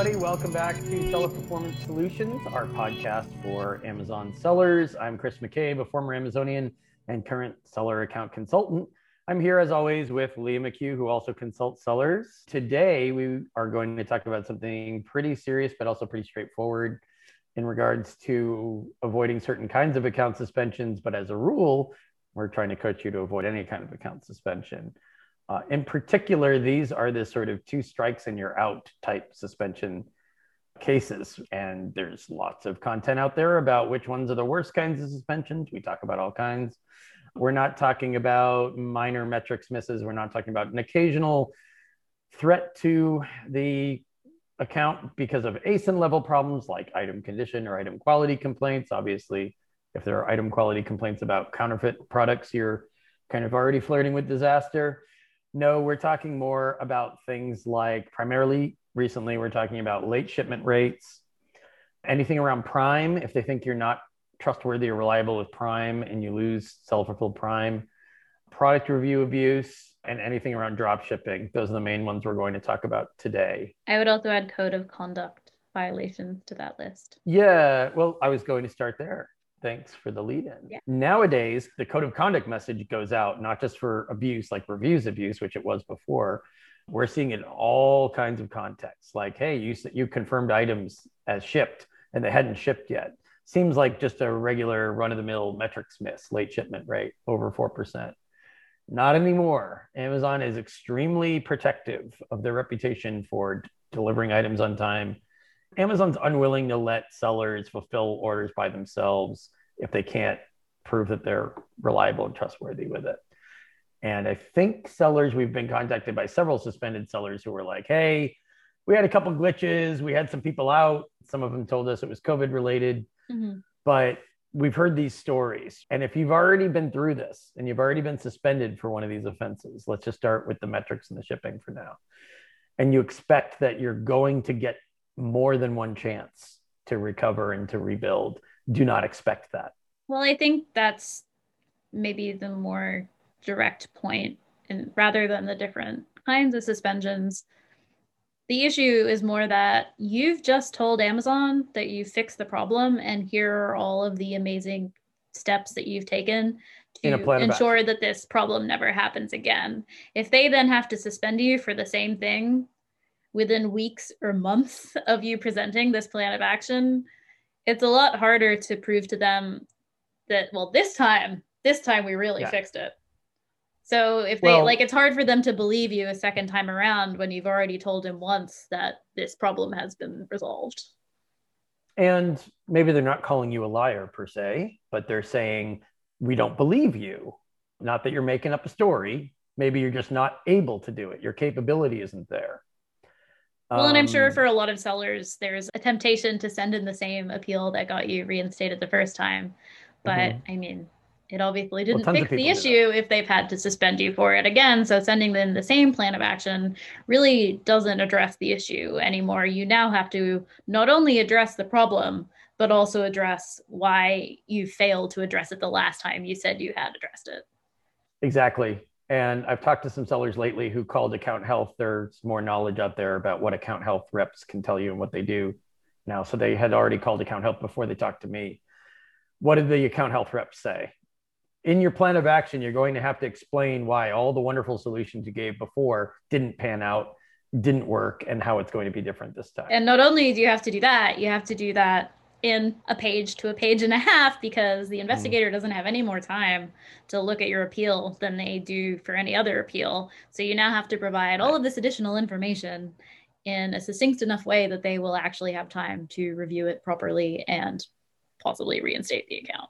everybody. Welcome back to Seller Performance Solutions, our podcast for Amazon sellers. I'm Chris McCabe, a former Amazonian and current seller account consultant. I'm here as always with Leah McHugh, who also consults sellers. Today, we are going to talk about something pretty serious, but also pretty straightforward in regards to avoiding certain kinds of account suspensions. But as a rule, we're trying to coach you to avoid any kind of account suspension. Uh, in particular, these are the sort of two strikes and you're out type suspension cases. And there's lots of content out there about which ones are the worst kinds of suspensions. We talk about all kinds. We're not talking about minor metrics misses. We're not talking about an occasional threat to the account because of ASIN level problems like item condition or item quality complaints. Obviously, if there are item quality complaints about counterfeit products, you're kind of already flirting with disaster. No, we're talking more about things like primarily recently, we're talking about late shipment rates, anything around Prime. If they think you're not trustworthy or reliable with Prime and you lose seller fulfilled Prime, product review abuse, and anything around drop shipping. Those are the main ones we're going to talk about today. I would also add code of conduct violations to that list. Yeah, well, I was going to start there. Thanks for the lead in. Yeah. Nowadays, the code of conduct message goes out not just for abuse, like reviews abuse, which it was before. We're seeing it in all kinds of contexts. Like, hey, you you confirmed items as shipped and they hadn't shipped yet. Seems like just a regular run of the mill metrics miss, late shipment rate over 4%. Not anymore. Amazon is extremely protective of their reputation for delivering items on time Amazon's unwilling to let sellers fulfill orders by themselves if they can't prove that they're reliable and trustworthy with it. And I think sellers, we've been contacted by several suspended sellers who were like, hey, we had a couple glitches. We had some people out. Some of them told us it was COVID related. Mm-hmm. But we've heard these stories. And if you've already been through this and you've already been suspended for one of these offenses, let's just start with the metrics and the shipping for now. And you expect that you're going to get more than one chance to recover and to rebuild. Do not expect that. Well, I think that's maybe the more direct point, and rather than the different kinds of suspensions, the issue is more that you've just told Amazon that you fixed the problem, and here are all of the amazing steps that you've taken to ensure that this problem never happens again. If they then have to suspend you for the same thing within weeks or months of you presenting this plan of action, it's a lot harder to prove to them that, well, this time, this time we really yeah. fixed it. So if they well, like, it's hard for them to believe you a second time around when you've already told them once that this problem has been resolved. And maybe they're not calling you a liar per se, but they're saying, we don't believe you. Not that you're making up a story. Maybe you're just not able to do it. Your capability isn't there. Well, and I'm sure um, for a lot of sellers, there's a temptation to send in the same appeal that got you reinstated the first time. But mm-hmm. I mean, it obviously didn't well, fix the issue if they've had to suspend you for it again. So sending them the same plan of action really doesn't address the issue anymore. You now have to not only address the problem, but also address why you failed to address it the last time you said you had addressed it. Exactly. And I've talked to some sellers lately who called account health. There's more knowledge out there about what account health reps can tell you and what they do now. So they had already called account health before they talked to me. What did the account health reps say? In your plan of action, you're going to have to explain why all the wonderful solutions you gave before didn't pan out, didn't work, and how it's going to be different this time. And not only do you have to do that, you have to do that in a page to a page and a half because the mm. investigator doesn't have any more time to look at your appeal than they do for any other appeal. So you now have to provide all of this additional information in a succinct enough way that they will actually have time to review it properly and possibly reinstate the account.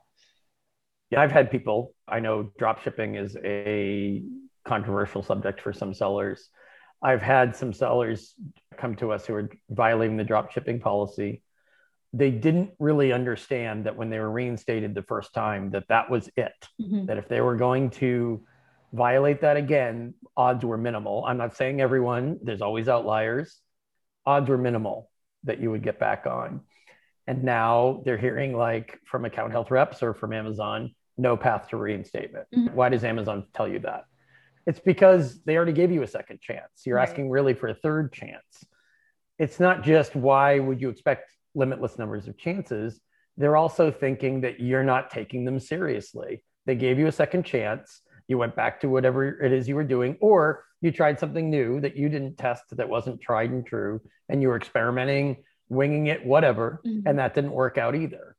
Yeah, I've had people, I know drop shipping is a controversial subject for some sellers. I've had some sellers come to us who are violating the drop shipping policy they didn't really understand that when they were reinstated the first time that that was it. Mm-hmm. that if they were going to violate that again odds were minimal. I'm not saying everyone there's always outliers. Odds were minimal that you would get back on. And now they're hearing like from account health reps or from amazon no path to reinstatement. Mm-hmm. why does amazon tell you that? It's because they already gave you a second chance. You're right. asking really for a third chance. It's not just why would you expect limitless numbers of chances? They're also thinking that you're not taking them seriously. They gave you a second chance. You went back to whatever it is you were doing, or you tried something new that you didn't test that wasn't tried and true, and you were experimenting, winging it, whatever, mm-hmm. and that didn't work out either.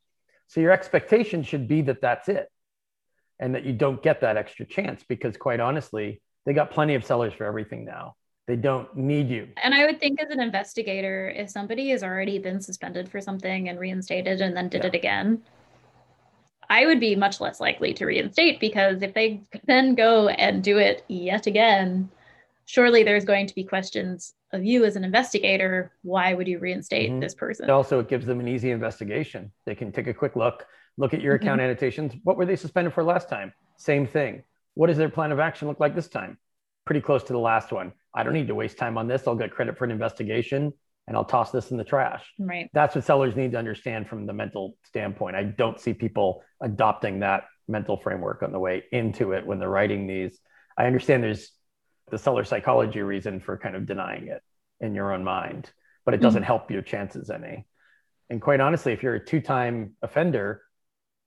So your expectation should be that that's it and that you don't get that extra chance because, quite honestly, they got plenty of sellers for everything now. They don't need you. And I would think, as an investigator, if somebody has already been suspended for something and reinstated and then did yeah. it again, I would be much less likely to reinstate because if they then go and do it yet again, surely there's going to be questions of you as an investigator. Why would you reinstate mm-hmm. this person? Also, it gives them an easy investigation. They can take a quick look, look at your account mm-hmm. annotations. What were they suspended for last time? Same thing. What does their plan of action look like this time? Pretty close to the last one. I don't need to waste time on this. I'll get credit for an investigation and I'll toss this in the trash. Right. That's what sellers need to understand from the mental standpoint. I don't see people adopting that mental framework on the way into it when they're writing these. I understand there's the seller psychology reason for kind of denying it in your own mind, but it doesn't mm-hmm. help your chances any. And quite honestly, if you're a two time offender,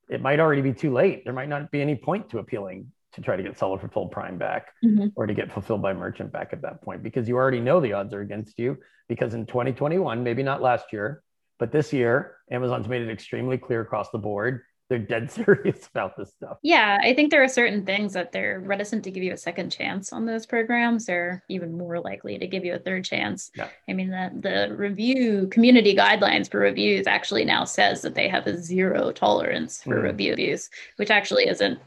it might already be too late. There might not be any point to appealing to try to get seller fulfilled prime back mm-hmm. or to get fulfilled by merchant back at that point because you already know the odds are against you because in 2021 maybe not last year but this year amazon's made it extremely clear across the board they're dead serious about this stuff yeah i think there are certain things that they're reticent to give you a second chance on those programs they're even more likely to give you a third chance yeah. i mean the, the review community guidelines for reviews actually now says that they have a zero tolerance for mm. reviews which actually isn't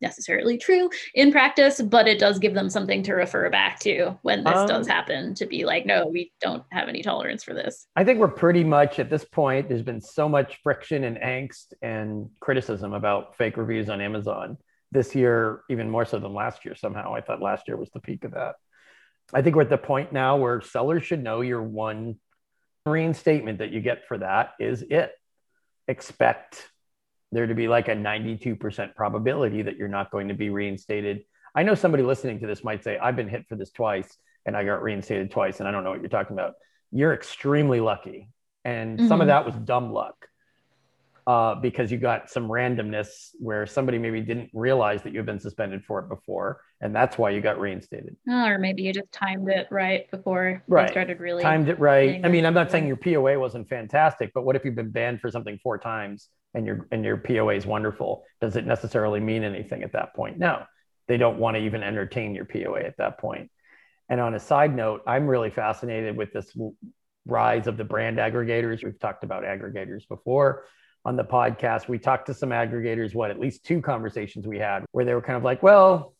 necessarily true in practice, but it does give them something to refer back to when this um, does happen to be like, no, we don't have any tolerance for this. I think we're pretty much at this point, there's been so much friction and angst and criticism about fake reviews on Amazon this year, even more so than last year. Somehow I thought last year was the peak of that. I think we're at the point now where sellers should know your one reinstatement that you get for that is it. Expect there to be like a 92% probability that you're not going to be reinstated. I know somebody listening to this might say, I've been hit for this twice and I got reinstated twice and I don't know what you're talking about. You're extremely lucky. And mm-hmm. some of mm-hmm. that was dumb luck uh, because you got some randomness where somebody maybe didn't realize that you've been suspended for it before. And that's why you got reinstated. Oh, or maybe you just timed it right before right. started really. Timed it right. I mean, I'm not saying your POA wasn't fantastic, but what if you've been banned for something four times and your and your POA is wonderful, does it necessarily mean anything at that point? No, they don't want to even entertain your POA at that point. And on a side note, I'm really fascinated with this rise of the brand aggregators. We've talked about aggregators before on the podcast. We talked to some aggregators, what at least two conversations we had where they were kind of like, well,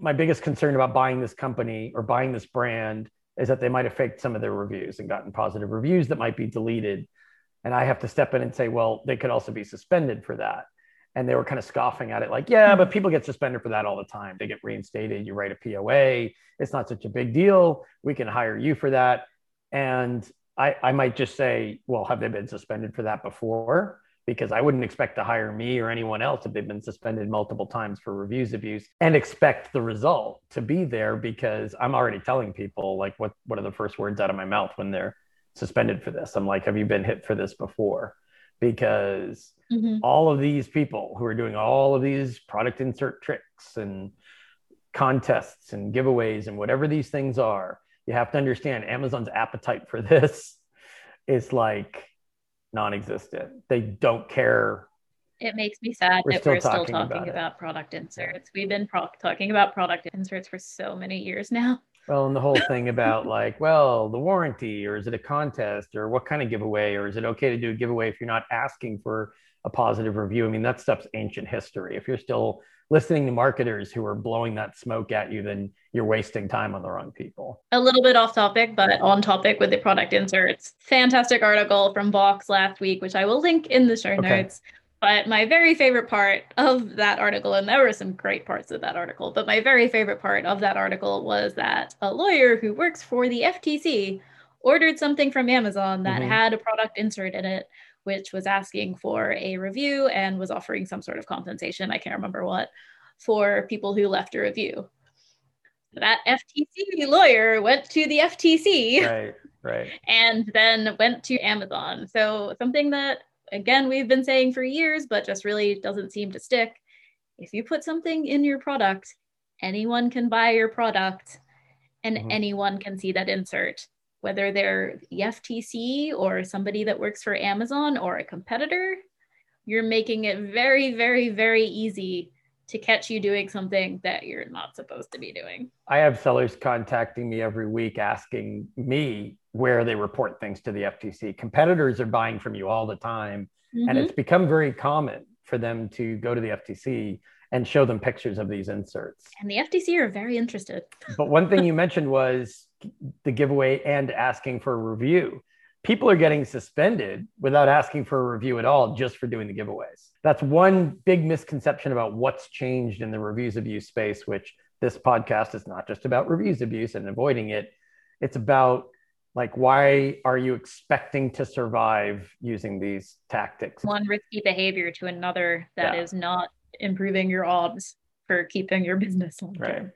my biggest concern about buying this company or buying this brand is that they might have faked some of their reviews and gotten positive reviews that might be deleted and I have to step in and say, well, they could also be suspended for that. And they were kind of scoffing at it, like, yeah, but people get suspended for that all the time. They get reinstated. You write a POA. It's not such a big deal. We can hire you for that. And I, I might just say, well, have they been suspended for that before? Because I wouldn't expect to hire me or anyone else if they've been suspended multiple times for reviews abuse and expect the result to be there because I'm already telling people like what what are the first words out of my mouth when they're suspended for this. I'm like, have you been hit for this before? Because mm-hmm. all of these people who are doing all of these product insert tricks and contests and giveaways and whatever these things are, you have to understand Amazon's appetite for this is like non-existent. They don't care. It makes me sad we're that still we're still talking, about, about product inserts. We've been pro- talking about product inserts for so many years now. Well, and the whole thing about like, well, the warranty, or is it a contest, or what kind of giveaway, or is it okay to do a giveaway if you're not asking for a positive review? I mean, that stuff's ancient history. If you're still listening to marketers who are blowing that smoke at you, then you're wasting time on the wrong people. A little bit off topic, but on topic with the product inserts. Fantastic article from Vox last week, which I will link in the show okay. notes. But my very favorite part of that article, and there were some great parts of that article, but my very favorite part of that article was that a lawyer who works for the FTC ordered something from Amazon that mm-hmm. had a product insert in it, which was asking for a review and was offering some sort of compensation. I can't remember what for people who left a review. That FTC lawyer went to the FTC. Right Right. And then went to Amazon. So something that again we've been saying for years, but just really doesn't seem to stick. If you put something in your product, anyone can buy your product and mm-hmm. anyone can see that insert whether they're the FTC or somebody that works for Amazon or a competitor, you're making it very, very, very easy to catch you doing something that you're not supposed to be doing. I have sellers contacting me every week asking me where they report things to the FTC. Competitors are buying from you all the time. Mm-hmm. And it's become very common for them to go to the FTC and show them pictures of these inserts. And the FTC are very interested. but one thing you mentioned was the giveaway and asking for a review. People are getting suspended without asking for a review at all just for doing the giveaways. That's one big misconception about what's changed in the reviews abuse space, which this podcast is not just about reviews abuse and avoiding it. It's about like why are you expecting to survive using these tactics one risky behavior to another that yeah. is not improving your odds for keeping your business long term right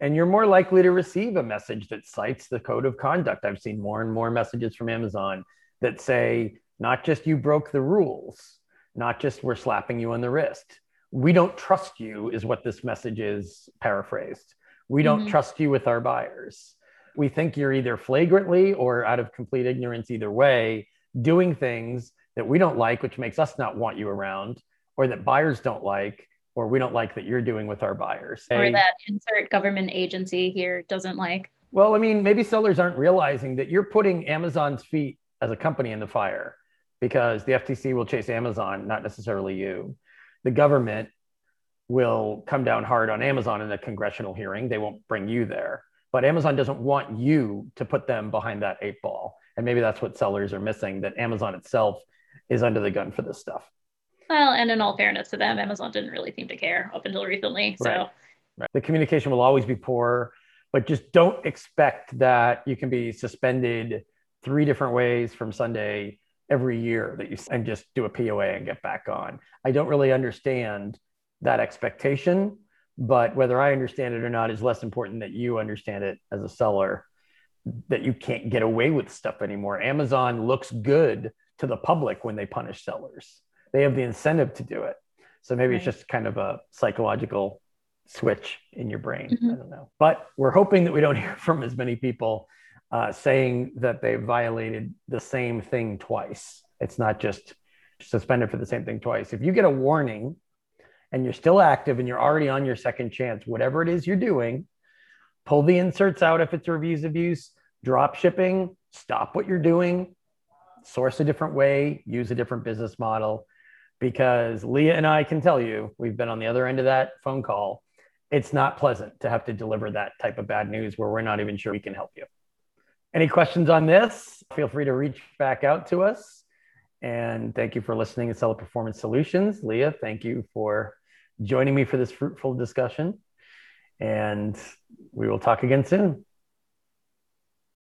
and you're more likely to receive a message that cites the code of conduct. I've seen more and more messages from Amazon that say, not just you broke the rules, not just we're slapping you on the wrist. We don't trust you, is what this message is paraphrased. We don't mm-hmm. trust you with our buyers. We think you're either flagrantly or out of complete ignorance, either way, doing things that we don't like, which makes us not want you around, or that buyers don't like, or we don't like that you're doing with our buyers. Or that insert government agency here doesn't like. Well, I mean, maybe sellers aren't realizing that you're putting Amazon's feet as a company in the fire because the FTC will chase Amazon, not necessarily you. The government will come down hard on Amazon in a congressional hearing. They won't bring you there. But Amazon doesn't want you to put them behind that eight ball. And maybe that's what sellers are missing that Amazon itself is under the gun for this stuff. Well, and in all fairness to them, Amazon didn't really seem to care up until recently. So right. Right. the communication will always be poor, but just don't expect that you can be suspended three different ways from Sunday every year that you and just do a POA and get back on. I don't really understand that expectation, but whether I understand it or not is less important that you understand it as a seller that you can't get away with stuff anymore. Amazon looks good to the public when they punish sellers they have the incentive to do it. So maybe right. it's just kind of a psychological switch in your brain. Mm-hmm. I don't know. But we're hoping that we don't hear from as many people uh, saying that they violated the same thing twice. It's not just suspended for the same thing twice. If you get a warning and you're still active and you're already on your second chance, whatever it is you're doing, pull the inserts out if it's reviews abuse, drop shipping, stop what you're doing, source a different way, use a different business model, because Leah and I can tell you, we've been on the other end of that phone call. It's not pleasant to have to deliver that type of bad news where we're not even sure we can help you. Any questions on this? Feel free to reach back out to us. And thank you for listening to Seller Performance Solutions. Leah, thank you for joining me for this fruitful discussion. And we will talk again soon.